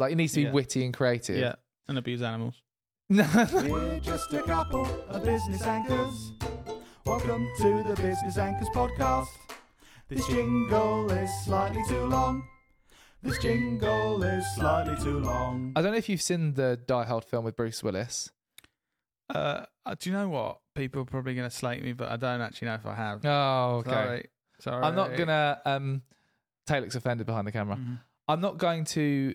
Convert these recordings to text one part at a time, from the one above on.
Like it needs to be Yeah. witty and creative. Yeah, and abuse animals. We're just a couple of business anchors. Welcome to the Business Anchors podcast. This jingle is slightly too long. This jingle is slightly too long. I don't know if you've seen the Die Hard film with Bruce Willis. Uh, uh, do you know what? People are probably going to slate me, but I don't actually know if I have. Oh, okay. Sorry. Sorry. I'm not gonna. Um, Taylor's offended behind the camera. Mhm. I'm not going to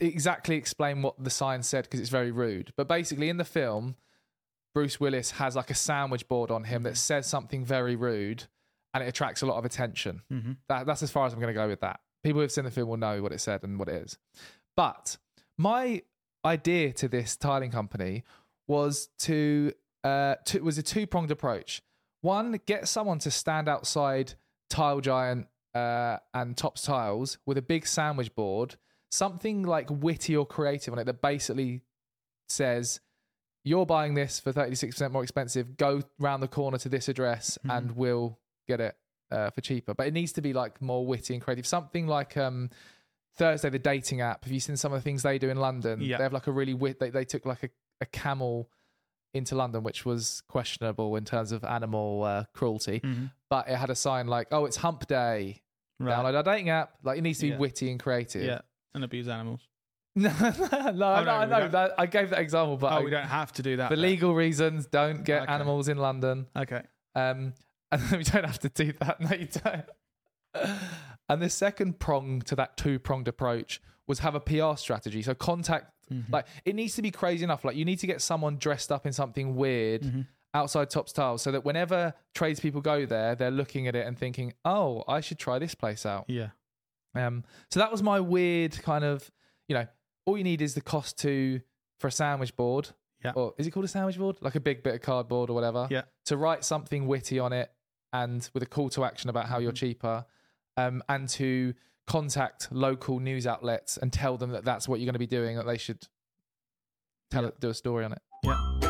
exactly explain what the sign said because it's very rude. But basically, in the film, Bruce Willis has like a sandwich board on him that says something very rude, and it attracts a lot of attention. Mhm. That, that's as far as I'm going to go with that. People who've seen the film will know what it said and what it is. But my idea to this tiling company was to, uh, to was a two pronged approach. One, get someone to stand outside Tile Giant uh, and Topps Tiles with a big sandwich board, something like witty or creative on it that basically says, "You're buying this for 36% more expensive. Go round the corner to this address, Mhm. and we'll get it uh, for cheaper." But it needs to be like more witty and creative. Something like um, Thursday, the dating app. Have you seen some of the things they do in London? Yeah. They have like a really wit. They, they took like a, a camel into London, which was questionable in terms of animal uh, cruelty. Mhm. But it had a sign like, "Oh, it's Hump Day. Right. Download our dating app." Like it needs to be Yeah. witty and creative. Yeah, and abuse animals. no, no, Oh, I no, know, I know that. I gave that example, but oh, I- we don't have to do that. for then. legal reasons, don't get Okay. animals in London. Okay. Um, and we don't have to do that. No, you don't. And the second prong to that two pronged approach was have a PR strategy. So contact, Mhm. like, it needs to be crazy enough. Like, you need to get someone dressed up in something weird Mhm. outside Top Tiles so that whenever tradespeople go there, they're looking at it and thinking, oh, I should try this place out. Yeah. Um, so that was my weird kind of, you know, all you need is the cost to for a sandwich board. Yeah. Or is it called a sandwich board? Like a big bit of cardboard or whatever. Yeah. To write something witty on it and with a call to action about how you're Mhm. cheaper, um, and to contact local news outlets and tell them that that's what you're going to be doing, that they should tell Yeah. it, do a story on it. Yeah.